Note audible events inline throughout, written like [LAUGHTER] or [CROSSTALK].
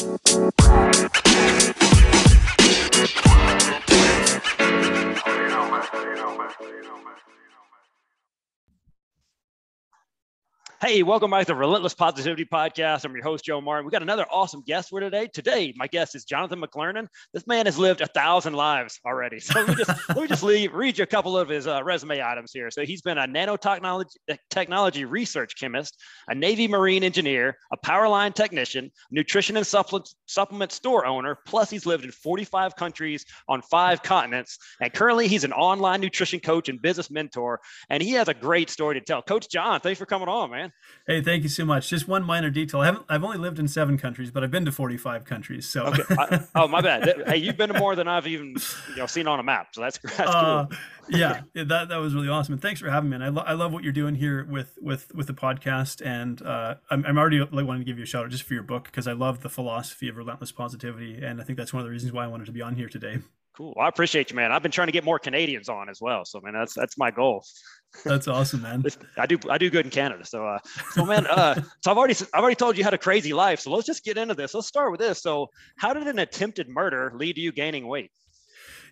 Bye. Hey, welcome back to the Relentless Positivity Podcast. I'm your host, Joe Martin. We got another awesome guest for today. Today, my guest is Jonathan McClernand. This man has lived a thousand lives already. So let me just, [LAUGHS] let me just leave, read you a couple of his uh, resume items here. So he's been a nanotechnology technology research chemist, a Navy Marine engineer, a power line technician, nutrition and supplement, supplement store owner. Plus, he's lived in 45 countries on five continents. And currently, he's an online nutrition coach and business mentor. And he has a great story to tell. Coach John, thanks for coming on, man. Hey, thank you so much. Just one minor detail. I haven't I've only lived in seven countries, but I've been to 45 countries. So okay. I, [LAUGHS] oh, my bad. Hey, you've been to more than I've even you know seen on a map. So that's, [LAUGHS] that's uh, cool. yeah, that that was really awesome. And thanks for having me. And I, lo- I love what you're doing here with with with the podcast. And uh, I'm I'm already like wanting to give you a shout out just for your book because I love the philosophy of relentless positivity, and I think that's one of the reasons why I wanted to be on here today. Cool. Well, I appreciate you, man. I've been trying to get more Canadians on as well. So, man, that's that's my goal. That's awesome, man. I do I do good in Canada. So, uh, so man, uh, so I've already I've already told you had a crazy life. So let's just get into this. Let's start with this. So, how did an attempted murder lead to you gaining weight?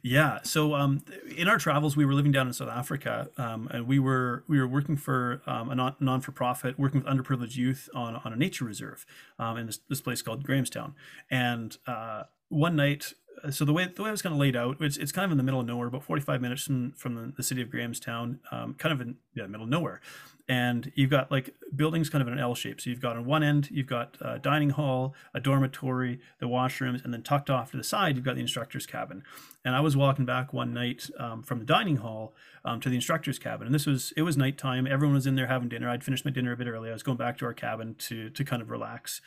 Yeah. So um, in our travels, we were living down in South Africa, um, and we were we were working for um, a non for profit, working with underprivileged youth on on a nature reserve um, in this, this place called Grahamstown. And uh, one night, so the way the way it was kind of laid out, it's, it's kind of in the middle of nowhere, about 45 minutes from, from the, the city of Grahamstown, um, kind of in yeah, the middle of nowhere. And you've got like buildings kind of in an L shape. So you've got on one end, you've got a dining hall, a dormitory, the washrooms, and then tucked off to the side, you've got the instructor's cabin. And I was walking back one night um, from the dining hall um, to the instructor's cabin. And this was, it was nighttime. Everyone was in there having dinner. I'd finished my dinner a bit early. I was going back to our cabin to, to kind of relax.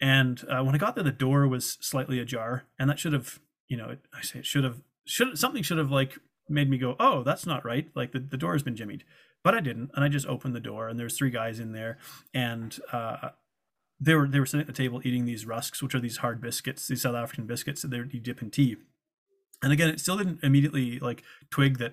And uh, when I got there, the door was slightly ajar, and that should have, you know, it, I say it should have, should something should have like made me go, oh, that's not right. Like the, the door has been jimmied, but I didn't, and I just opened the door, and there's three guys in there, and uh, they were they were sitting at the table eating these rusks, which are these hard biscuits, these South African biscuits that you dip in tea. And again, it still didn't immediately like twig that,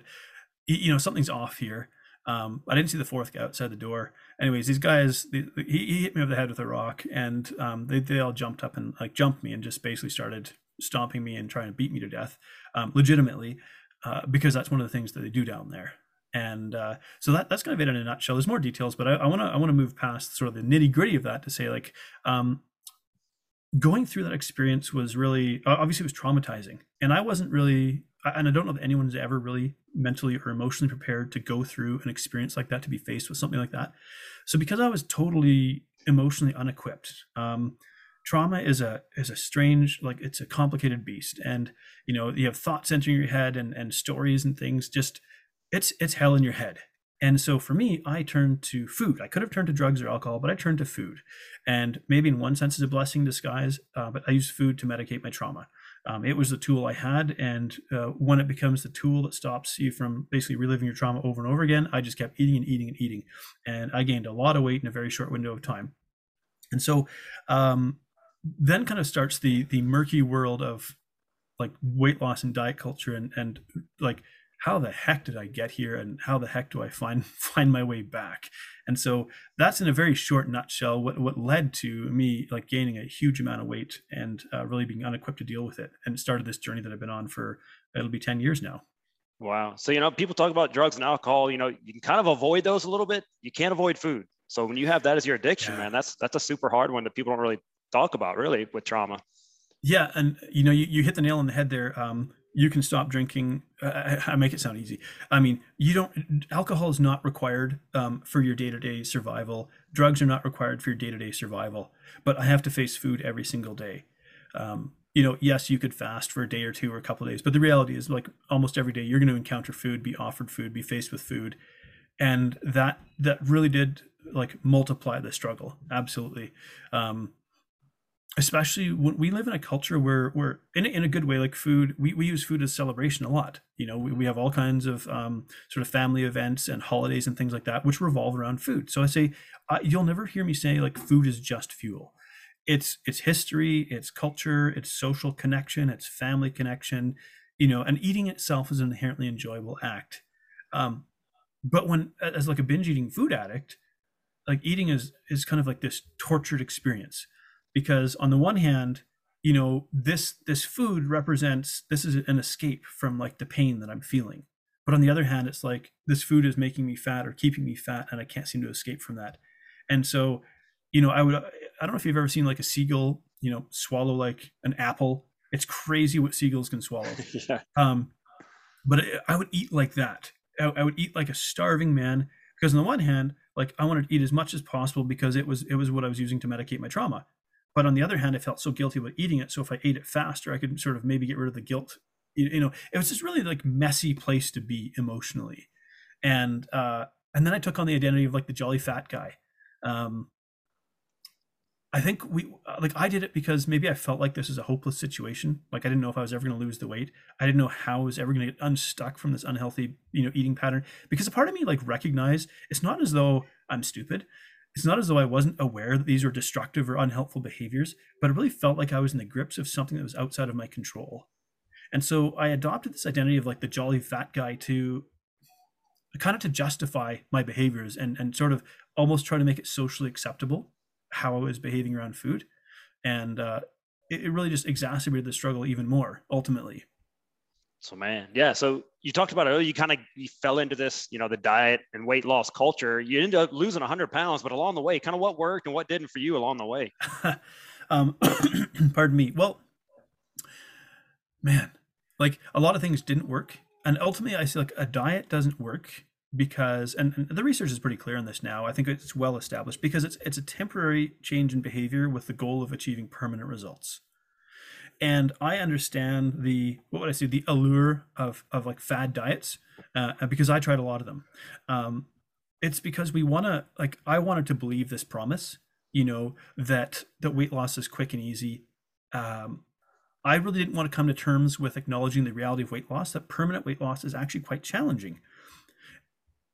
you know, something's off here. Um, I didn't see the fourth guy outside the door. Anyways, these guys, they, he, hit me over the head with a rock, and um, they, they all jumped up and like jumped me and just basically started stomping me and trying to beat me to death, um, legitimately, uh, because that's one of the things that they do down there. And uh, so that that's kind of it in a nutshell. There's more details, but I want to I want to move past sort of the nitty gritty of that to say like um, going through that experience was really obviously it was traumatizing, and I wasn't really and I don't know that anyone's ever really mentally or emotionally prepared to go through an experience like that to be faced with something like that. So because I was totally emotionally unequipped, um, trauma is a is a strange like it's a complicated beast, and you know you have thoughts entering your head and and stories and things. Just it's it's hell in your head. And so for me, I turned to food. I could have turned to drugs or alcohol, but I turned to food. And maybe in one sense, it's a blessing in disguise. Uh, but I use food to medicate my trauma. Um, it was the tool I had, and uh, when it becomes the tool that stops you from basically reliving your trauma over and over again, I just kept eating and eating and eating, and I gained a lot of weight in a very short window of time. And so, um, then kind of starts the the murky world of like weight loss and diet culture, and and like how the heck did I get here and how the heck do I find [LAUGHS] find my way back? And so that's in a very short nutshell what what led to me like gaining a huge amount of weight and uh, really being unequipped to deal with it and started this journey that I've been on for it'll be 10 years now. Wow. So you know people talk about drugs and alcohol, you know, you can kind of avoid those a little bit. You can't avoid food. So when you have that as your addiction, yeah. man, that's that's a super hard one that people don't really talk about really with trauma. Yeah, and you know, you, you hit the nail on the head there. Um, you can stop drinking. Uh, I make it sound easy. I mean, you don't. Alcohol is not required um, for your day to day survival. Drugs are not required for your day to day survival. But I have to face food every single day. Um, you know, yes, you could fast for a day or two or a couple of days, but the reality is, like almost every day, you're going to encounter food, be offered food, be faced with food, and that that really did like multiply the struggle. Absolutely. Um, especially when we live in a culture where we're in a, in a good way like food we, we use food as celebration a lot. You know we, we have all kinds of um, sort of family events and holidays and things like that which revolve around food. So i say uh, you'll never hear me say like food is just fuel. It's it's history it's culture it's social connection it's family connection you know and eating itself is an inherently enjoyable act. Um, but when as like a binge eating food addict like eating is is kind of like this tortured experience because on the one hand you know this this food represents this is an escape from like the pain that i'm feeling. But on the other hand it's like this food is making me fat or keeping me fat and i can't seem to escape from that. And so you know i would i don't know if you've ever seen like a seagull you know swallow like an apple. It's crazy what seagulls can swallow. [LAUGHS] Yeah. um but i would eat like that. I, I would eat like a starving man because on the one hand like i wanted to eat as much as possible because it was it was what i was using to medicate my trauma but on the other hand, I felt so guilty about eating it. So if I ate it faster, I could sort of maybe get rid of the guilt. You, you know, it was just really like messy place to be emotionally. And uh, and then I took on the identity of like the jolly fat guy. Um, I think we like I did it because maybe I felt like this is a hopeless situation. Like I didn't know if I was ever going to lose the weight. I didn't know how I was ever going to get unstuck from this unhealthy, you know, eating pattern. Because a part of me like recognized it's not as though I'm stupid. It's not as though I wasn't aware that these were destructive or unhelpful behaviors, but it really felt like I was in the grips of something that was outside of my control. And so I adopted this identity of like the jolly fat guy to kind of to justify my behaviors and, and sort of almost try to make it socially acceptable how I was behaving around food. And uh, it, it really just exacerbated the struggle even more ultimately. So man, yeah. So you talked about it. You kind of you fell into this, you know, the diet and weight loss culture. You ended up losing 100 pounds, but along the way, kind of what worked and what didn't for you along the way. [LAUGHS] um, [CLEARS THROAT] pardon me. Well, man, like a lot of things didn't work, and ultimately, I see like a diet doesn't work because, and, and the research is pretty clear on this now. I think it's well established because it's it's a temporary change in behavior with the goal of achieving permanent results and I understand the what would I say the allure of of like fad diets uh, because I tried a lot of them. Um, it's because we want to like I wanted to believe this promise, you know, that that weight loss is quick and easy. Um, I really didn't want to come to terms with acknowledging the reality of weight loss that permanent weight loss is actually quite challenging.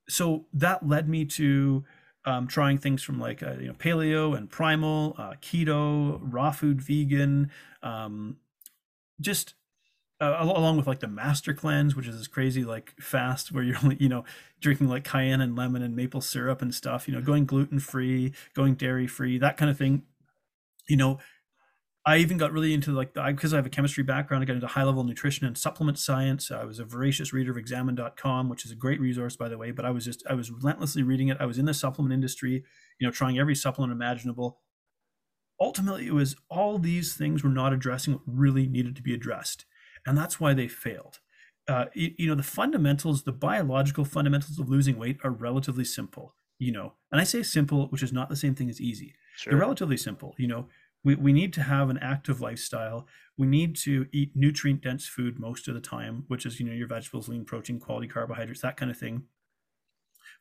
So that led me to um, trying things from like uh, you know paleo and primal, uh, keto, raw food, vegan, um, just uh, along with like the master cleanse, which is this crazy like fast where you're only you know drinking like cayenne and lemon and maple syrup and stuff. You know, going gluten free, going dairy free, that kind of thing. You know, I even got really into like because I have a chemistry background, I got into high level nutrition and supplement science. I was a voracious reader of examine.com, which is a great resource, by the way. But I was just, I was relentlessly reading it. I was in the supplement industry, you know, trying every supplement imaginable. Ultimately, it was all these things were not addressing what really needed to be addressed. And that's why they failed. Uh, you, you know, the fundamentals, the biological fundamentals of losing weight are relatively simple, you know, and I say simple, which is not the same thing as easy. Sure. They're relatively simple, you know we, we need to have an active lifestyle. We need to eat nutrient dense food most of the time, which is, you know, your vegetables, lean protein, quality carbohydrates, that kind of thing.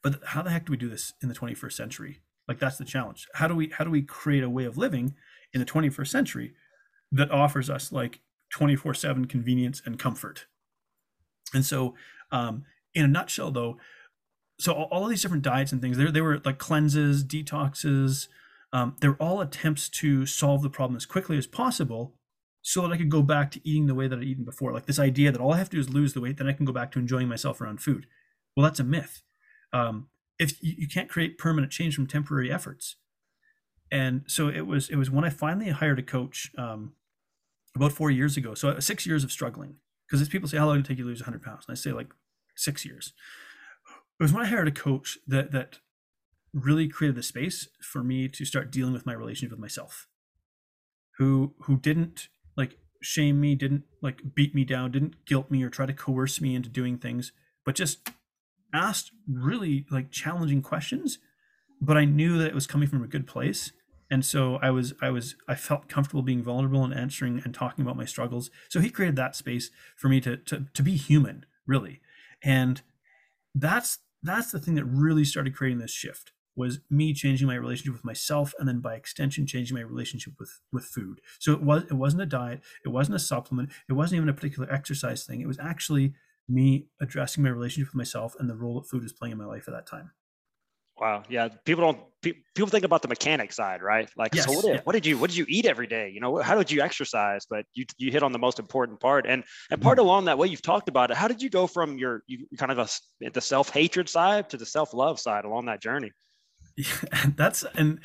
But how the heck do we do this in the 21st century? Like that's the challenge. How do we how do we create a way of living in the 21st century that offers us like 24/7 convenience and comfort? And so, um, in a nutshell, though, so all, all of these different diets and things, they were like cleanses, detoxes, um, they're all attempts to solve the problem as quickly as possible so that I could go back to eating the way that I'd eaten before. Like this idea that all I have to do is lose the weight, then I can go back to enjoying myself around food. Well, that's a myth. Um, if you, you can't create permanent change from temporary efforts. And so it was it was when I finally hired a coach um, about four years ago. So six years of struggling because people say how long did it take you to lose 100 pounds, and I say like six years. It was when I hired a coach that that really created the space for me to start dealing with my relationship with myself who who didn't like shame me didn't like beat me down didn't guilt me or try to coerce me into doing things but just asked really like challenging questions but i knew that it was coming from a good place. And so i was i was i felt comfortable being vulnerable and answering and talking about my struggles. So he created that space for me to to, to be human really. And that's that's the thing that really started creating this shift was me changing my relationship with myself and then by extension changing my relationship with with food so it was it wasn't a diet it wasn't a supplement it wasn't even a particular exercise thing it was actually me addressing my relationship with myself and the role that food is playing in my life at that time Wow. Yeah. People don't. People think about the mechanic side, right? Like, yes, so what did, yeah. what did you what did you eat every day? You know, how did you exercise? But you you hit on the most important part, and and part mm-hmm. along that way you've talked about it. How did you go from your you kind of a, the self hatred side to the self love side along that journey? Yeah, [LAUGHS] that's and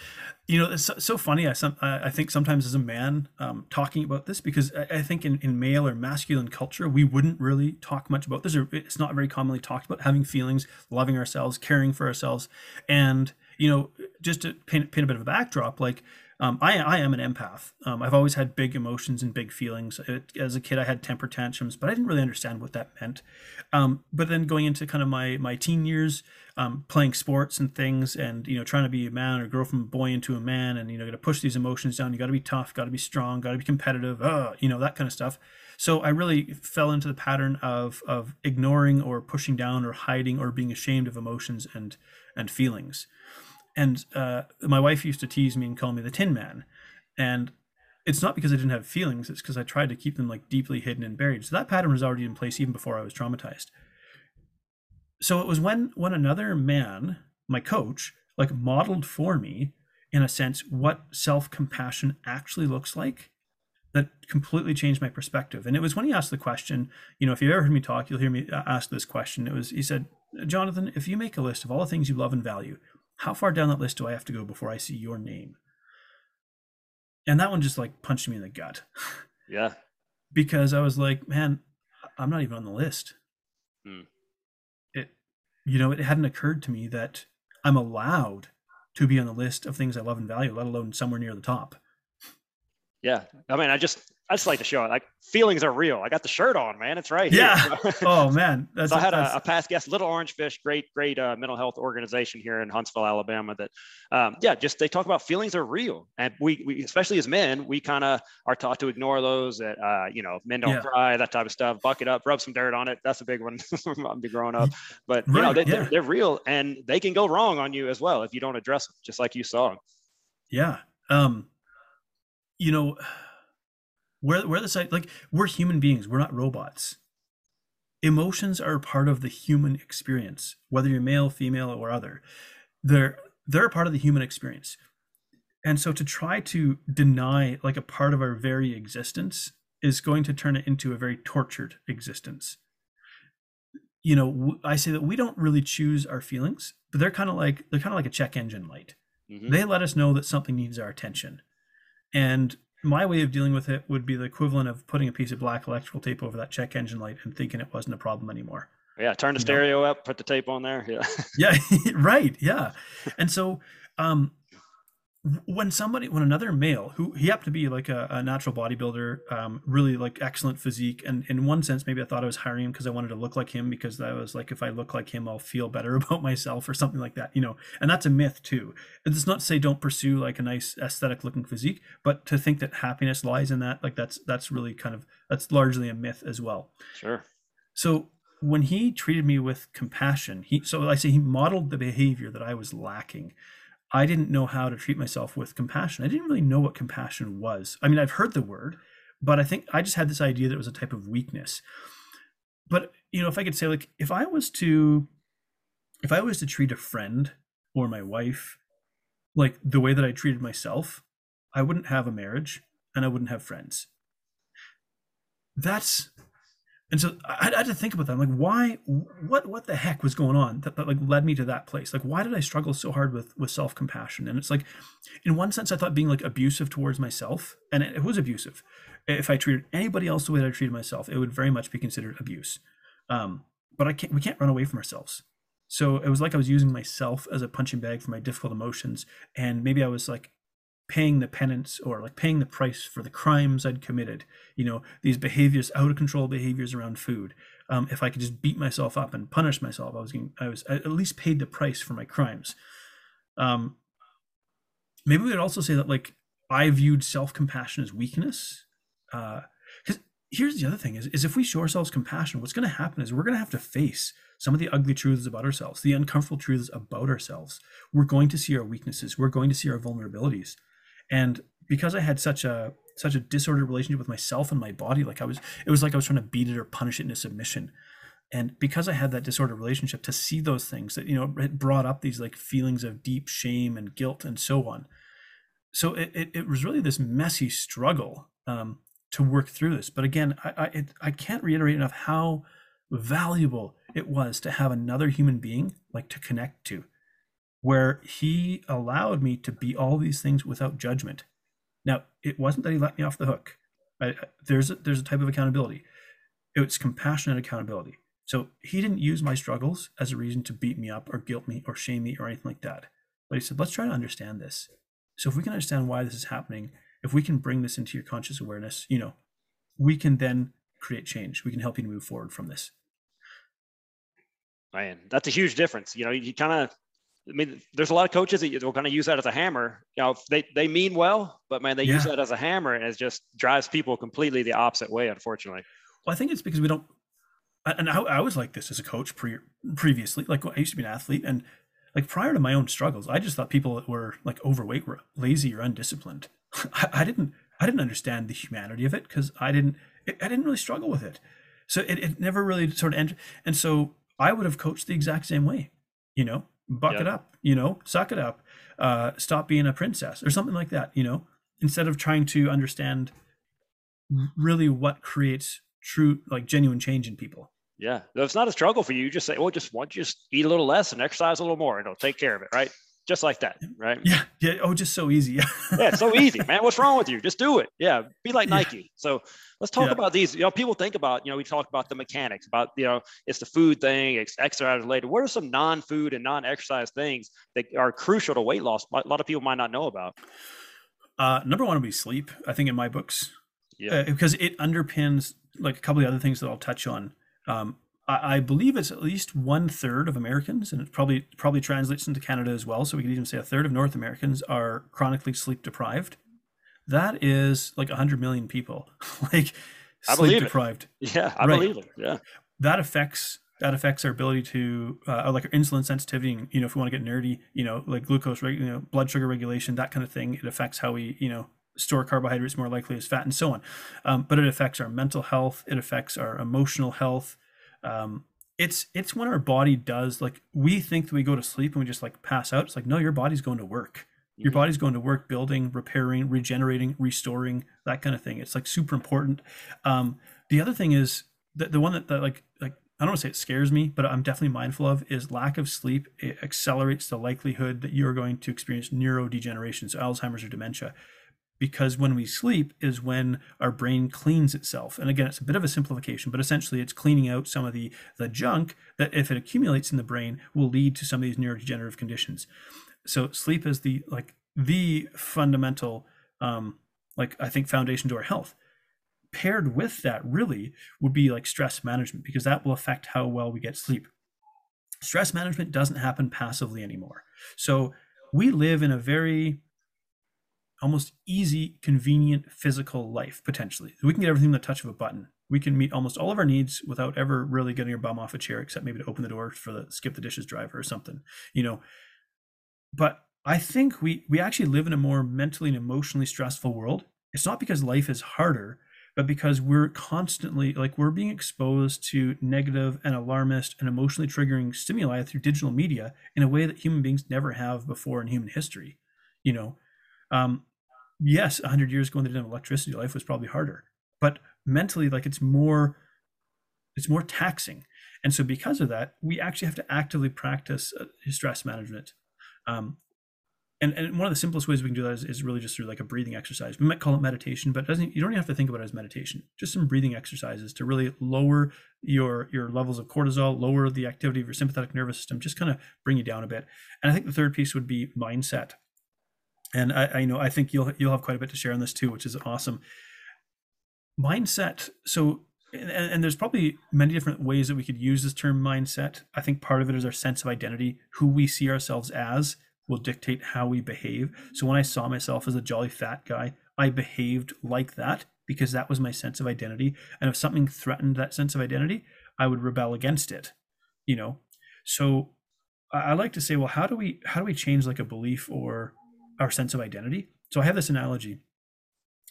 you know it's so, so funny. I some I think sometimes as a man um, talking about this because I, I, think in, in male or masculine culture we wouldn't really talk much about this or it's not very commonly talked about having feelings, loving ourselves, caring for ourselves, and you know just to paint paint a bit of a backdrop like um, I, I am an empath. Um, I've always had big emotions and big feelings. It, as a kid, I had temper tantrums, but I didn't really understand what that meant. Um, but then going into kind of my my teen years, um, playing sports and things, and you know trying to be a man or grow from a boy into a man, and you know got to push these emotions down. You got to be tough, got to be strong, got to be competitive. Uh, you know that kind of stuff. So I really fell into the pattern of of ignoring or pushing down or hiding or being ashamed of emotions and and feelings and uh, my wife used to tease me and call me the Tin Man, and it's not because I didn't have feelings; it's because I tried to keep them like deeply hidden and buried. So that pattern was already in place even before I was traumatized. So it was when when another man, my coach, like modeled for me, in a sense, what self compassion actually looks like. That completely changed my perspective. And it was when he asked the question, you know, if you've ever heard me talk, you'll hear me ask this question. It was, he said, Jonathan, if you make a list of all the things you love and value, how far down that list do I have to go before I see your name? And that one just like punched me in the gut. [LAUGHS] Yeah. because I was like, man, I'm not even on the list. Hmm. It, you know, it hadn't occurred to me that I'm allowed to be on the list of things I love and value, let alone somewhere near the top. Yeah. I mean, I just, I just like to show it. Like feelings are real. I got the shirt on, man. It's right yeah. here. [LAUGHS] oh man. That's, so I had a, a, past guest, Little Orange Fish, great, great uh, mental health organization here in Huntsville, Alabama. That, um, yeah, just they talk about feelings are real, and we, we especially as men, we kind of are taught to ignore those. That uh, you know, men don't yeah. cry, that type of stuff. Buck it up, rub some dirt on it. That's a big one. [LAUGHS] I'm be growing up, but right, you know, they, yeah. they're, they're real, and they can go wrong on you as well if you don't address them, just like you saw. Yeah. Um, you know we're, we're the side, like, we're human beings, we're not robots. Emotions are part of the human experience, whether you're male, female, or other. They're, they're a part of the human experience. And so to try to deny like a part of our very existence is going to turn it into a very tortured existence. You know, I say that we don't really choose our feelings, but they're kind of like they're kind of like a check engine light. Mm-hmm. They let us know that something needs our attention. And my way of dealing with it would be the equivalent of putting a piece of black electrical tape over that check engine light and thinking it wasn't a problem anymore. Yeah, turn the you stereo know? up, put the tape on there. Yeah. yeah, [LAUGHS] right. Yeah. [LAUGHS] And so um when somebody when another male who he happened to be like a, a natural bodybuilder um, really like excellent physique and in one sense maybe i thought i was hiring him because i wanted to look like him because i was like if i look like him i'll feel better [LAUGHS] about myself or something like that you know? And that's a myth too. It's not to say don't pursue like a nice aesthetic looking physique but to think that happiness lies in that like that's that's really kind of that's largely a myth as well. Sure. So when he treated me with compassion he so i say he modeled the behavior that i was lacking I didn't know how to treat myself with compassion. I didn't really know what compassion was. I mean, I've heard the word, but I think I just had this idea that it was a type of weakness. But, you know, if I could say, like, if I was to, if I was to treat a friend or my wife like the way that I treated myself, I wouldn't have a marriage and I wouldn't have friends. That's and so I, I, had to think about that. I'm like, why? What? What the heck was going on that, that like led me to that place? Like, why did I struggle so hard with with self compassion? And it's like, in one sense, I thought being like abusive towards myself, and it, it was abusive. If I treated anybody else the way that I treated myself, it would very much be considered abuse. Um, but I can't. We can't run away from ourselves. So it was like I was using myself as a punching bag for my difficult emotions, and maybe I was like paying the penance or like paying the price for the crimes I'd committed. You know, these behaviors, out of control behaviors around food. Um, if I could just beat myself up and punish myself, I was getting, I was I at least paid the price for my crimes. Um, maybe we'd also say that like I viewed self compassion as weakness. Because uh, here's the other thing: is is if we show ourselves compassion, what's going to happen is we're going to have to face some of the ugly truths about ourselves, the uncomfortable truths about ourselves. We're going to see our weaknesses. We're going to see our vulnerabilities and because i had such a such a disordered relationship with myself and my body like i was it was like i was trying to beat it or punish it into submission. And because i had that disordered relationship to see those things that you know it brought up these like feelings of deep shame and guilt and so on. So it, it, it was really this messy struggle um, to work through this. But again i I, it, I can't reiterate enough how valuable it was to have another human being like to connect to where he allowed me to be all these things without judgment. Now, it wasn't that he let me off the hook. I, there's a, there's a type of accountability. It's compassionate accountability. So he didn't use my struggles as a reason to beat me up or guilt me or shame me or anything like that. But he said, let's try to understand this. So if we can understand why this is happening, if we can bring this into your conscious awareness, you know, we can then create change. We can help you to move forward from this. Man, that's a huge difference. You know, you kind of I mean, there's a lot of coaches that will kind of use that as a hammer. You know, they they mean well, but man, they yeah. use that as a hammer, and it just drives people completely the opposite way. Unfortunately. Well, I think it's because we don't. And I, I was like this as a coach pre- previously. Like I used to be an athlete, and like prior to my own struggles, I just thought people that were like overweight were lazy or undisciplined. [LAUGHS] I, I didn't I didn't understand the humanity of it because I didn't it, I didn't really struggle with it. So it, it never really sort of entered. And so I would have coached the exact same way, you know, buck yep. it up, you know, suck it up, uh, stop being a princess or something like that, you know, instead of trying to understand really what creates true, like genuine change in people. Yeah. It's not a struggle for you. You just say, well, just want just eat a little less and exercise a little more and it'll take care of it. Right. Just like that. Right. Yeah. Yeah. Oh, just so easy. [LAUGHS] yeah. So easy, man. What's wrong with you? Just do it. Yeah. Be like yeah. Nike. So let's talk yeah. about these. You know, people think about, you know, we talk about the mechanics, about, you know, it's the food thing, it's exercise related. What are some non food and non exercise things that are crucial to weight loss? A lot of people might not know about. Uh, number one would be sleep, I think, in my books. Yeah. Uh, because it underpins like a couple of other things that I'll touch on. Um, I, I believe it's at least one third of Americans, and it probably probably translates into Canada as well. So we could even say a third of North Americans are chronically sleep deprived. That is like 100 million people, [LAUGHS] like I sleep deprived. It. Yeah, I right. believe it. Yeah, that affects that affects our ability to uh, like our insulin sensitivity and you know if we want to get nerdy you know like glucose you know blood sugar regulation that kind of thing it affects how we you know store carbohydrates more likely as fat and so on. Um, but it affects our mental health. It affects our emotional health. Um, it's it's when our body does like we think that we go to sleep and we just like pass out. It's like no, your body's going to work. Your mm-hmm. body's going to work building, repairing, regenerating, restoring, that kind of thing. It's like super important. Um, the other thing is the, the one that, that like like I don't want to say it scares me, but I'm definitely mindful of is lack of sleep. It accelerates the likelihood that you're going to experience neurodegeneration, so Alzheimer's or dementia because when we sleep is when our brain cleans itself. And again it's a bit of a simplification but essentially it's cleaning out some of the the junk that if it accumulates in the brain will lead to some of these neurodegenerative conditions. So sleep is the like the fundamental um like i think foundation to our health. Paired with that really would be like stress management because that will affect how well we get sleep. Stress management doesn't happen passively anymore. So we live in a very almost easy, convenient physical life potentially. We can get everything with the touch of a button. We can meet almost all of our needs without ever really getting your bum off a chair, except maybe to open the door for the skip the dishes driver or something, you know. But I think we we actually live in a more mentally and emotionally stressful world. It's not because life is harder, but because we're constantly like we're being exposed to negative and alarmist and emotionally triggering stimuli through digital media in a way that human beings never have before in human history. You know, um, yes, 100 years ago when they didn't have electricity, life was probably harder. But mentally, like it's more, it's more taxing. And so because of that, we actually have to actively practice uh, stress management. Um, and, and one of the simplest ways we can do that is, is, really just through like a breathing exercise. We might call it meditation, but it doesn't you don't even have to think about it as meditation. Just some breathing exercises to really lower your your levels of cortisol, lower the activity of your sympathetic nervous system, just kind of bring you down a bit. And I think the third piece would be mindset and I, I know I think you'll you'll have quite a bit to share on this too, which is awesome. Mindset. So, and, and, there's probably many different ways that we could use this term mindset. I think part of it is our sense of identity, who we see ourselves as will dictate how we behave. So when I saw myself as a jolly fat guy, I behaved like that because that was my sense of identity. And if something threatened that sense of identity, I would rebel against it. You know, so I like to say, well, how do we how do we change like a belief or our sense of identity. So I have this analogy.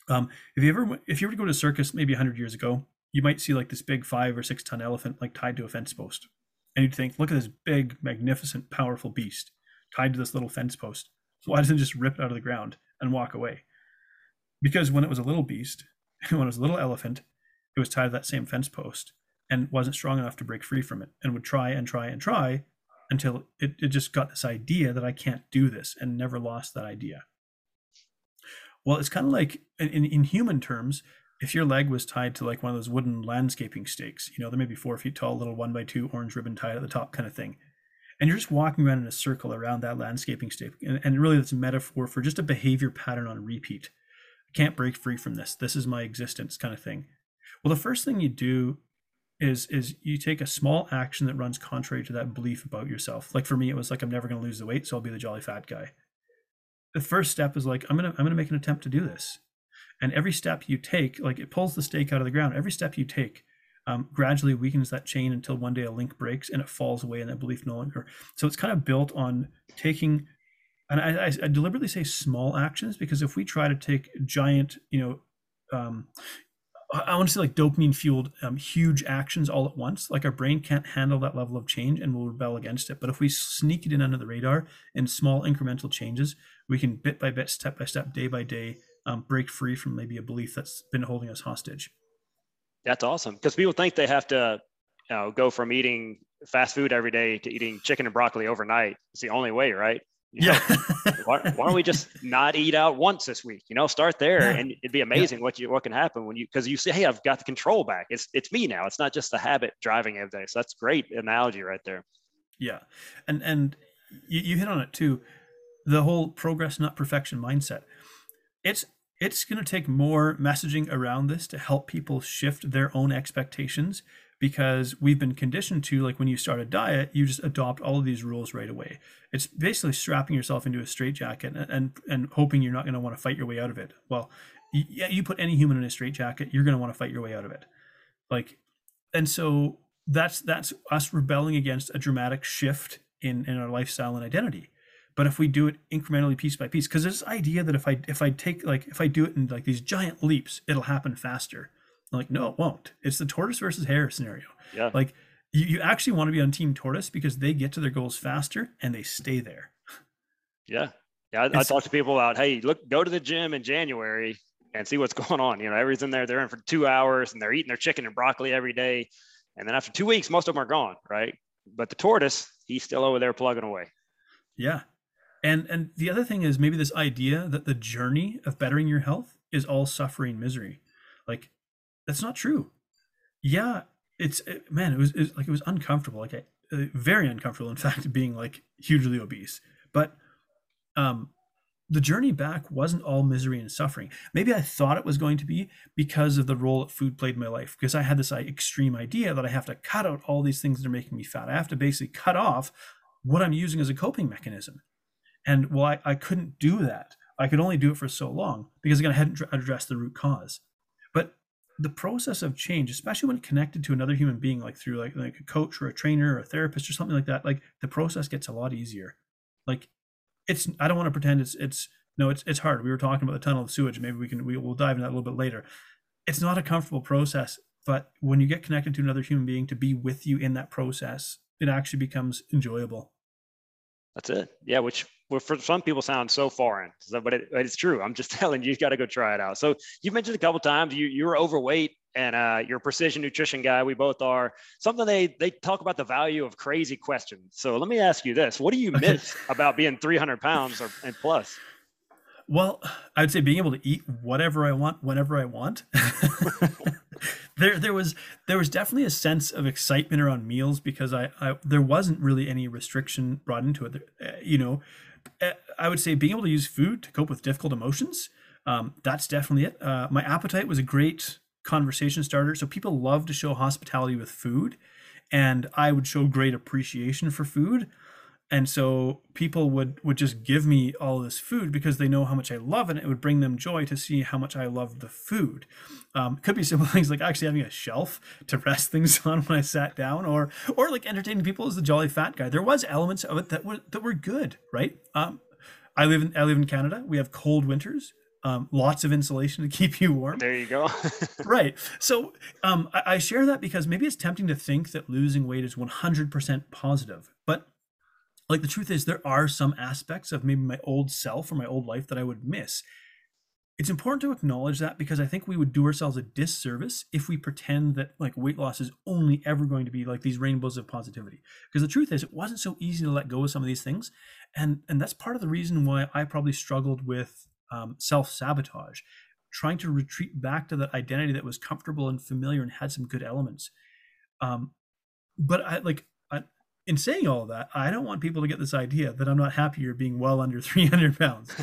Um, if you ever if you were to go to a circus maybe 100 years ago, you might see like this big five or six ton elephant like tied to a fence post, and you'd think, look at this big, magnificent, powerful beast tied to this little fence post. Why doesn't it just rip it out of the ground and walk away? Because when it was a little beast, [LAUGHS] when it was a little elephant, it was tied to that same fence post and wasn't strong enough to break free from it, and would try and try and try, until it, it just got this idea that I can't do this and never lost that idea. Well, it's kind of like in, in human terms, if your leg was tied to like one of those wooden landscaping stakes, you know, they're maybe four feet tall, little one by two orange ribbon tied at the top kind of thing. And you're just walking around in a circle around that landscaping stake. And, and really, that's a metaphor for just a behavior pattern on repeat. I can't break free from this. This is my existence kind of thing. Well, the first thing you do is is you take a small action that runs contrary to that belief about yourself. Like for me, it was like I'm never going to lose the weight, so I'll be the jolly fat guy. The first step is like I'm gonna I'm gonna make an attempt to do this, and every step you take, like it pulls the stake out of the ground. Every step you take um, gradually weakens that chain until one day a link breaks and it falls away, and that belief no longer. So it's kind of built on taking. And I, I deliberately say small actions because if we try to take giant, you know, um, I want to say like dopamine fueled um, huge actions all at once. Like our brain can't handle that level of change and will rebel against it. But if we sneak it in under the radar in small incremental changes, we can bit by bit, step by step, day by day, um, break free from maybe a belief that's been holding us hostage. That's awesome because people think they have to, you know, go from eating fast food every day to eating chicken and broccoli overnight. It's the only way, right? You yeah. why, why, don't we just not eat out once this week? You know, start there, yeah. and it'd be amazing yeah. what you what can happen when you because you say, hey, I've got the control back. It's it's me now. It's not just the habit driving every day. So that's great analogy right there. Yeah, and and you, you hit on it too. The whole progress, not perfection mindset. It's it's going to take more messaging around this to help people shift their own expectations because we've been conditioned to like when you start a diet you just adopt all of these rules right away. It's basically strapping yourself into a straitjacket and, and and hoping you're not going to want to fight your way out of it. Well yeah you put any human in a straitjacket you're going to want to fight your way out of it. Like and so that's that's us rebelling against a dramatic shift in in our lifestyle and identity. But if we do it incrementally piece by piece because this idea that if i if i take like if i do it in like these giant leaps it'll happen faster like, no, it won't. It's the tortoise versus hare scenario. Yeah. Like you, you actually want to be on team tortoise because they get to their goals faster and they stay there. Yeah. Yeah. I, I talk to people about, hey, look, go to the gym in January and see what's [LAUGHS] going on. You know, everybody's in there, they're in for two hours and they're eating their chicken and broccoli every day. And then after two weeks, most of them are gone, right? But the tortoise, he's still over there plugging away. Yeah. And and the other thing is maybe this idea that the journey of bettering your health is all suffering misery. Like that's not true. Yeah, it's it, man, it was, it was, like it was uncomfortable, like I, uh, very uncomfortable. In [LAUGHS] fact, being like hugely obese. But um, the journey back wasn't all misery and suffering. Maybe I thought it was going to be because of the role that food played in my life. Because I had this like, extreme idea that I have to cut out all these things that are making me fat. I have to basically cut off what I'm using as a coping mechanism. And well, I, I couldn't do that. I could only do it for so long because again, I hadn't addressed the root cause the process of change, especially when connected to another human being, like through like like a coach or a trainer or a therapist or something like that, like the process gets a lot easier. Like it's I don't want to pretend it's it's no it's it's hard. We were talking about the tunnel of sewage. Maybe we can we will dive into that a little bit later. It's not a comfortable process, but when you get connected to another human being to be with you in that process, it actually becomes enjoyable. That's it. Yeah, which well, for some people sounds so foreign, so, but it, it's true. I'm just [LAUGHS] telling you, you got to go try it out. So you mentioned a couple times you you were overweight and uh, you're a precision nutrition guy. We both are. Something they they talk about the value of crazy questions. So let me ask you this: What do you miss [LAUGHS] about being 300 pounds or and plus? Well, I would say being able to eat whatever I want whenever I want. [LAUGHS] there there was there was definitely a sense of excitement around meals because I, I there wasn't really any restriction brought into it. Uh, you know, I would say being able to use food to cope with difficult emotions. Um, that's definitely it. Uh, my appetite was a great conversation starter. So people love to show hospitality with food, and I would show great appreciation for food and so people would would just give me all this food because they know how much I love it. And it would bring them joy to see how much I love the food. Um, could be simple [LAUGHS] things like actually having a shelf to rest [LAUGHS] things on when I sat down, or or like entertaining people as the jolly fat guy. There was elements of it that were that were good, right? Um, I live in I live in Canada. We have cold winters. Um, lots of insulation to [LAUGHS] keep you warm. There you go. right. So um, I, I, share that because maybe it's tempting to think that losing weight is 100% positive, like the truth is there are some aspects of maybe my old self or my old life that i would miss it's important to acknowledge that because I think we would do ourselves a disservice if we pretend that like weight loss is only ever going to be like these rainbows of positivity. Because the truth is, it wasn't so easy to let go of some of these things, and and that's part of the reason why I probably struggled with um, self sabotage, trying to retreat back to that identity that was comfortable and familiar and had some good elements. Um, but I like in saying all that, I don't want people to get this idea that I'm not happier being well under [LAUGHS] 300 pounds.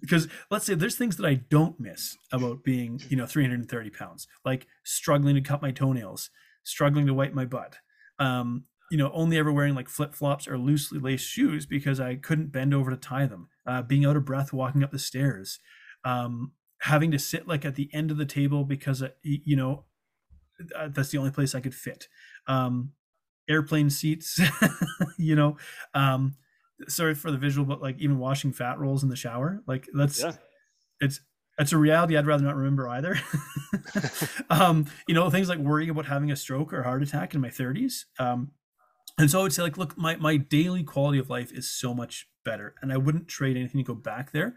because let's say there's things that I don't miss about being, you know, 330 pounds, like struggling to cut my toenails, struggling to wipe my butt, um, you know, only ever wearing like flip flops or loosely laced shoes because I couldn't bend over to tie them, uh, being out of breath walking up the stairs, um, having to sit like at the end of the table because, uh, you know, uh, that's the only place I could fit. Um, airplane seats, [LAUGHS] you know. Um, sorry for the visual, but like even washing fat rolls in the shower, like that's yeah. it's it's a reality I'd rather not remember either. [LAUGHS] um, you know, things like worrying about having a stroke or heart attack in my 30s. Um, and so I would say, like, look, my my daily quality of life is so much better, and I wouldn't trade anything to go back there.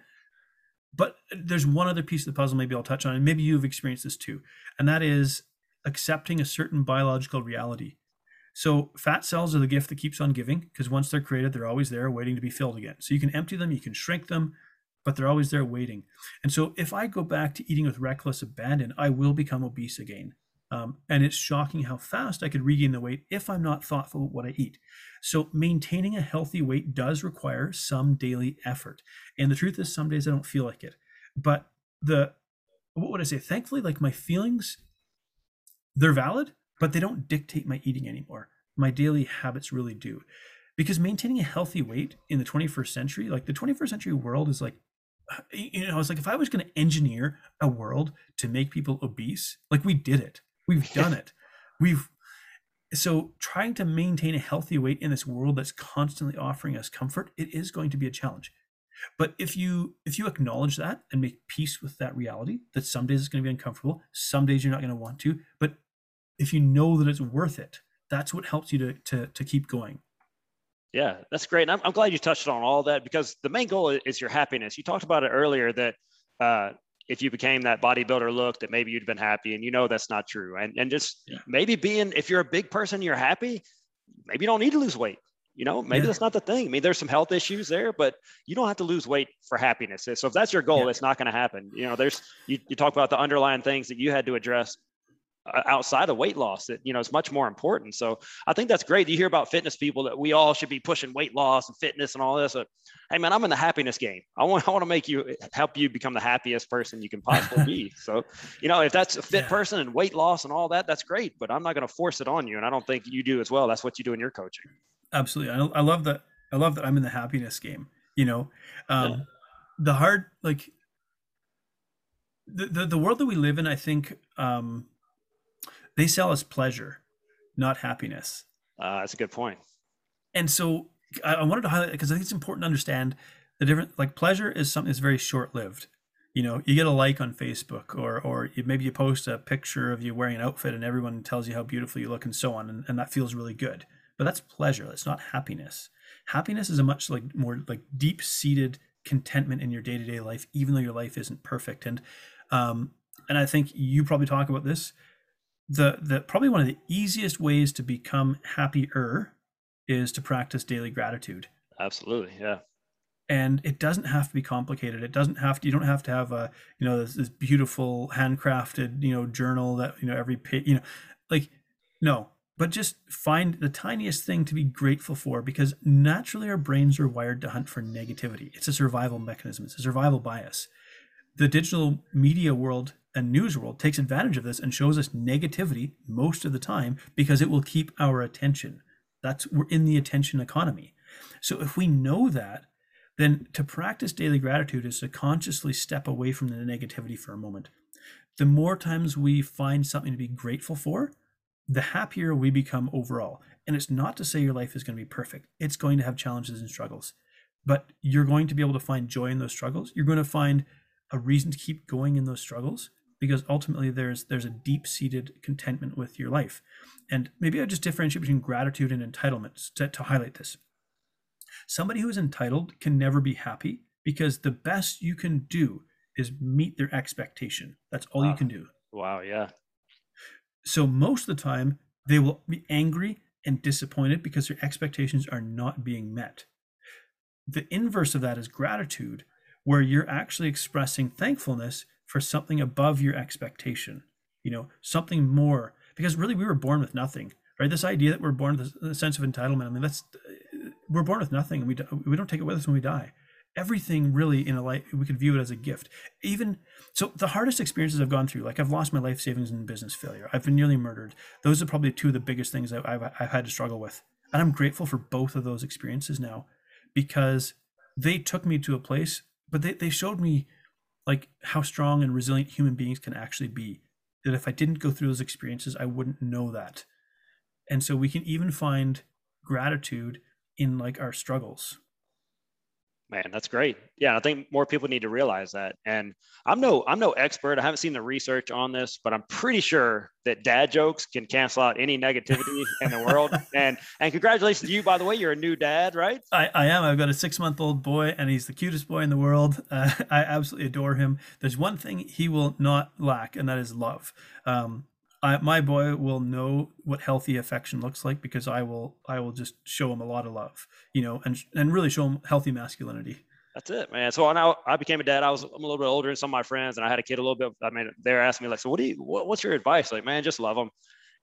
But there's one other piece of the puzzle maybe I'll touch on, and maybe you've experienced this too, and that is accepting a certain biological reality. So fat cells are the gift that keeps on giving because once they're created, they're always there waiting to be filled again. So you can empty them, you can shrink them, but they're always there waiting. And so if I go back to eating with reckless abandon, I will become obese again. Um, and it's shocking how fast I could regain the weight if I'm not thoughtful about what I eat. So maintaining a healthy weight does require some daily effort. And the truth is, some days I don't feel like it. But the what would I say? Thankfully, like my feelings, they're valid, but they don't dictate my eating anymore. My daily habits really do. Because maintaining a healthy weight in the 21st century, like the 21st century world is like, uh, you know, it's like if I was going to engineer a world to make people obese, like we did it. We've done [LAUGHS] it. We've, so trying to maintain a healthy weight in this world that's constantly offering us comfort, it is going to be a challenge. But if you if you acknowledge that and make peace with that reality, that some days it's going to be uncomfortable, some days you're not going to want to, but if you know that it's worth it, that's what helps you to to to keep going. Yeah, that's great. And I'm, I'm glad you touched on all that because the main goal is your happiness. You talked about it earlier that uh, if you became that bodybuilder look, that maybe you'd been happy, and you know that's not true. And and just yeah. maybe being if you're a big person, you're happy. Maybe you don't need to lose weight. You know, maybe yeah. that's not the thing. I mean, there's some health issues there, but you don't have to lose weight for happiness. So if that's your goal, yeah. it's not going to happen. You know, there's you, you talk about the underlying things that you had to address outside of weight loss that you know is much more important. So i think that's great. You hear about fitness people that we all should be pushing weight loss and fitness and all this but, hey man i'm in the happiness game. I want i want to make you help you become the happiest person you can possibly be. [LAUGHS] So you know if that's a fit yeah. person and weight loss and all that that's great but i'm not going to force it on you and i don't think you do as well. That's what you do in your coaching. Absolutely. I, I love that i love that i'm in the happiness game you know? Um, yeah. the hard like the, the the world that we live in i think um they sell us pleasure, not happiness. Uh, that's a good point. And so I, I wanted to highlight because I think it's important to understand the different. Like pleasure is something that's very short lived. You know, you get a like on Facebook, or or you, maybe you post a picture of you wearing an outfit, and everyone tells you how beautiful you look, and so on, and, and that feels really good. But that's pleasure. That's not happiness. Happiness is a much like more like deep seated contentment in your day to day life, even though your life isn't perfect. And um, and I think you probably talk about this the the probably one of the easiest ways to become happier is to practice daily gratitude. Absolutely, yeah. And it doesn't have to be complicated. It doesn't have to. You don't have to have a you know this, this beautiful handcrafted you know journal that you know every page you know like no. But just find the tiniest thing to be grateful for because naturally our brains are wired to hunt for negativity. It's a survival mechanism. It's a survival bias. The digital media world and news world takes advantage of this and shows us negativity most of the time because it will keep our attention. That's we're in the attention economy. So if we know that, then to practice daily gratitude is to consciously step away from the negativity for a moment. The more times we find something to be grateful for, the happier we become overall. And it's not to say your life is going to be perfect. It's going to have challenges and struggles. But you're going to be able to find joy in those struggles. You're going to find a reason to keep going in those struggles because ultimately there's there's a deep-seated contentment with your life and maybe i just differentiate between gratitude and entitlement to, to highlight this somebody who is entitled can never be happy because the best you can do is meet their expectation. That's all wow. you can do. Wow, yeah. So most of the time, they will be angry and disappointed because their expectations are not being met. The inverse of that is gratitude, where you're actually expressing thankfulness for something above your expectation, you know, something more. Because really, we were born with nothing, right? This idea that we're born with a sense of entitlement, I mean, that's, we're born with nothing and we, we don't take it with us when we die. Everything really in a life we could view it as a gift. Even so the hardest experiences i've gone through like i've lost my life savings in business failure. I've been nearly murdered. Those are probably two of the biggest things I've, I've, I've had to struggle with. And i'm grateful for both of those experiences now because they took me to a place but they, they showed me like how strong and resilient human beings can actually be that if i didn't go through those experiences i wouldn't know that. And so we can even find gratitude in like our struggles Man, that's great. Yeah, I think more people need to realize that. And I'm no I'm no expert. I haven't seen the research on this, but I'm pretty sure that dad jokes can cancel out any negativity in the world. [LAUGHS] And and congratulations to you, by the way. You're a new dad, right? I, I am. I've got a six month old boy, and he's the cutest boy in the world. Uh, [LAUGHS] I absolutely adore him. There's one thing he will not lack, and that is love. Um, I, my boy will know what healthy affection looks like because I will I will just show him a lot of love, you know, and and really show him healthy masculinity. That's it, man. So now I became a dad. I was I'm a little bit older than some of my friends, and I had a kid a little bit. I mean, they're asking me like, so what do you what, what's your advice? Like, man, just love them.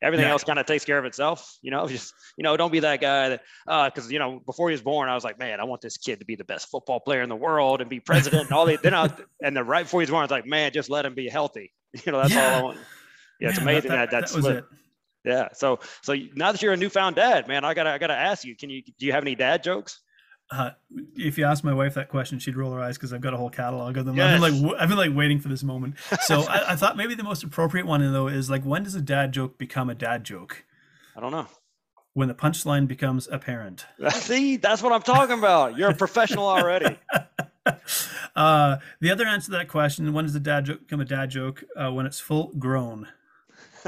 Everything yeah. else kind of takes care of itself, you know. [LAUGHS] Just you know, don't be that guy that because uh, you know before he was born, I was like, man, I want this kid to be the best football player in the world and be president and all the. Then I [LAUGHS] and then right before he was born, I was like, man, just let him be healthy. [LAUGHS] You know, that's yeah. all I want yeah, it's amazing that, that, that, that split. It. Yeah. So so now that you're a newfound dad, man, I gotta I gotta ask you, can you do you have any dad jokes? Uh, if you ask my wife that question, she'd roll her eyes because I've got a whole catalog of them. Yes. I've been like, I've been like waiting for this moment. [LAUGHS] So I, I, thought maybe the most appropriate one though is like, when does a dad joke become a dad joke? I don't know. When the punchline becomes apparent. [LAUGHS] See, that's what I'm talking about. You're a professional already. [LAUGHS] uh, the other answer to that question: When does a dad joke become a dad joke? Uh, when it's full grown.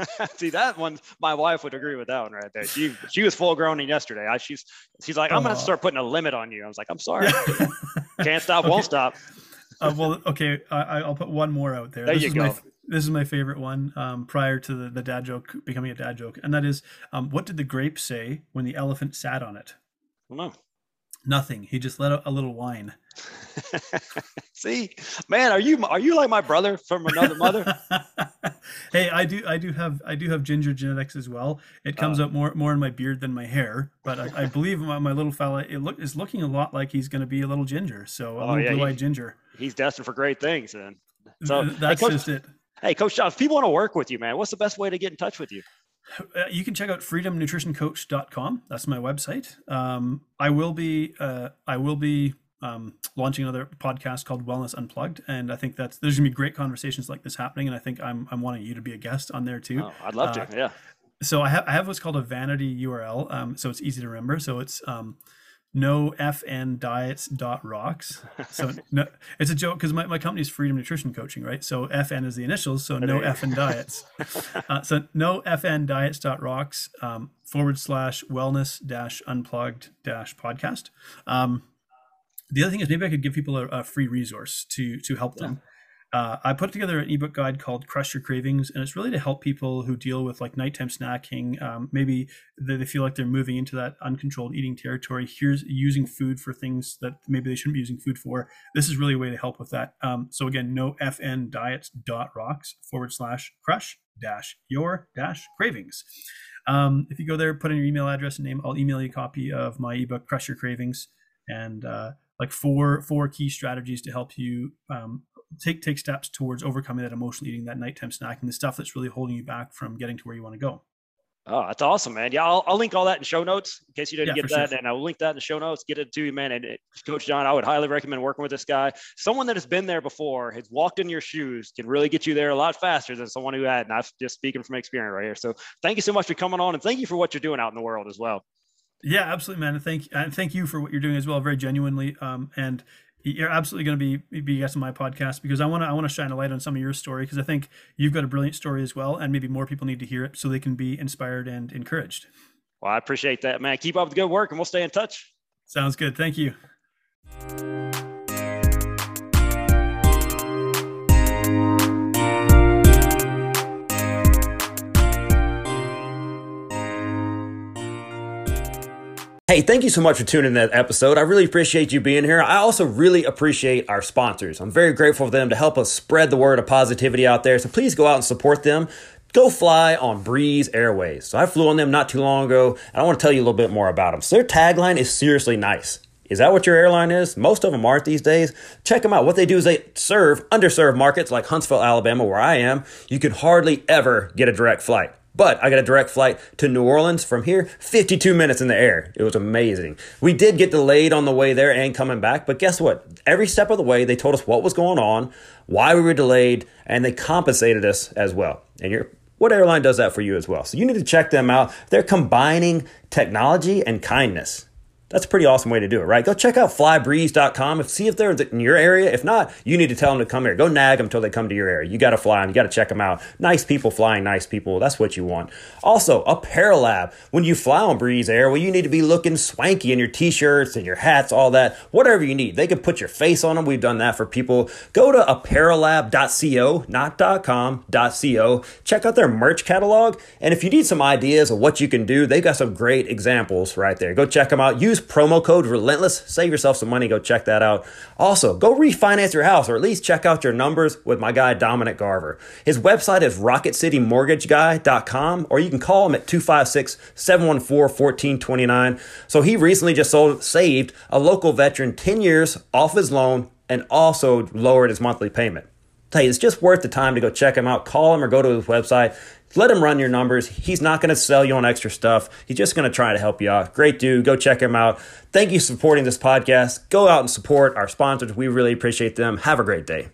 [LAUGHS] See that one, my wife would agree with that one right there. She she was full grown yesterday. I, she's she's like, I'm gonna start putting a limit on you. I was like, I'm sorry, [LAUGHS] can't stop, okay. won't stop. uh, well, okay, I, will put one more out there. There this you is go. My, this is my favorite one. Um, prior to the, the dad joke becoming a dad joke, and that is, um, what did the grape say when the elephant sat on it? no. Nothing. He just let out a little whine. [LAUGHS] See, man, are you are you like my brother from another mother? [LAUGHS] hey, I do I do have I do have ginger genetics as well. It comes uh, out more more in my beard than my hair, but I, I [LAUGHS] believe my, my, little fella it look is looking a lot like he's going to be a little ginger. So a oh, little yeah, blue eyed ginger. He's destined for great things, then. So that's hey, Coach, just it. Hey, Coach John, if people want to work with you, man, what's the best way to get in touch with you? Uh, you can check out freedomnutritioncoach.com. That's my website. Um, I will be uh, I will be um, launching another podcast called Wellness Unplugged, and I think that's there's gonna be great conversations like this happening, and I think I'm I'm wanting you to be a guest on there too. Oh, I'd love uh, to. Yeah. So I have I have what's called a vanity URL, um, so it's easy to remember. So it's um, no fn diets dot rocks. So [LAUGHS] no, it's a joke because my, my company is freedom nutrition coaching right? So fn is the initials so no fn diets. [LAUGHS] Uh, so no fn diets dot rocks um, forward slash wellness dash unplugged dash podcast. Um, the other thing is maybe i could give people a, a free resource to to help them uh, I put together an ebook guide called Crush Your Cravings, and it's really to help people who deal with like nighttime snacking. Um, maybe they, they feel like they're moving into that uncontrolled eating territory. Here's using food for things that maybe they shouldn't be using food for. This is really a way to help with that. Um, so again, no fn diets dot rocks forward slash crush dash your dash cravings. Um, if you go there, put in your email address and name, I'll email you a copy of my ebook, Crush Your Cravings, and uh, like four four key strategies to help you um, take take steps towards overcoming that emotional eating, that nighttime snack, and the stuff that's really holding you back from getting to where you want to go. Oh, that's awesome, man. Yeah, I'll, I'll link all that in show notes in case you didn't yeah, get that. Sure. And I'll link that in the show notes, get it to you, man. And it, Coach John, I would highly recommend working with this guy. Someone that has been there before, has walked in your shoes, can really get you there a lot faster than someone who had. And I'm just speaking from experience right here. So thank you so much for coming on and thank you for what you're doing out in the world as well. Yeah, absolutely, man. And Thank and thank you for what you're doing as well, very genuinely. Um, and you're absolutely going to be be guest on my podcast because I want to I want to shine a light on some of your story because I think you've got a brilliant story as well, and maybe more people need to hear it so they can be inspired and encouraged. Well, I appreciate that, man. Keep up the good work, and we'll stay in touch. Sounds good. Thank you. Hey, thank you so much for tuning in that episode. I really appreciate you being here. I also really appreciate our sponsors. I'm very grateful for them to help us spread the word of positivity out there. So please go out and support them. Go fly on Breeze Airways. So I flew on them not too long ago, and I want to tell you a little bit more about them. So their tagline is seriously nice. Is that what your airline is? Most of them aren't these days. Check them out. What they do is they serve underserved markets like Huntsville, Alabama, where I am. You can hardly ever get a direct flight. But I got a direct flight to New Orleans from here, 52 minutes in the air. It was amazing. We did get delayed on the way there and coming back, but guess what? Every step of the way, they told us what was going on, why we were delayed, and they compensated us as well. And you're what airline does that for you as well? So you need to check them out. They're combining technology and kindness. That's a pretty awesome way to do it, right? Go check out flybreeze.com. If see if they're in your area. If not, you need to tell them to come here. Go nag them until they come to your area. You got to fly them. You got to check them out. Nice people flying nice people. That's what you want. Also, Apparelab. When you fly on Breeze Air, well, you need to be looking swanky in your t-shirts and your hats, all that. Whatever you need. They can put your face on them. We've done that for people. Go to apparelab.co, not .com, .co. Check out their merch catalog. And if you need some ideas of what you can do, they've got some great examples right there. Go check them out. Use Use promo code Relentless. Save yourself some money. Go check that out. Also, go refinance your house or at least check out your numbers with my guy Dominic Garver. His website is rocketcitymortgageguy.com or you can call him at 256 714 1429. So he recently just sold, saved a local veteran 10 years off his loan and also lowered his monthly payment. Hey, it's just worth the time to go check him out. Call him or go to his website. Let him run your numbers. He's not going to sell you on extra stuff. He's just going to try to help you out. Great dude. Go check him out. Thank you for supporting this podcast. Go out and support our sponsors. We really appreciate them. Have a great day.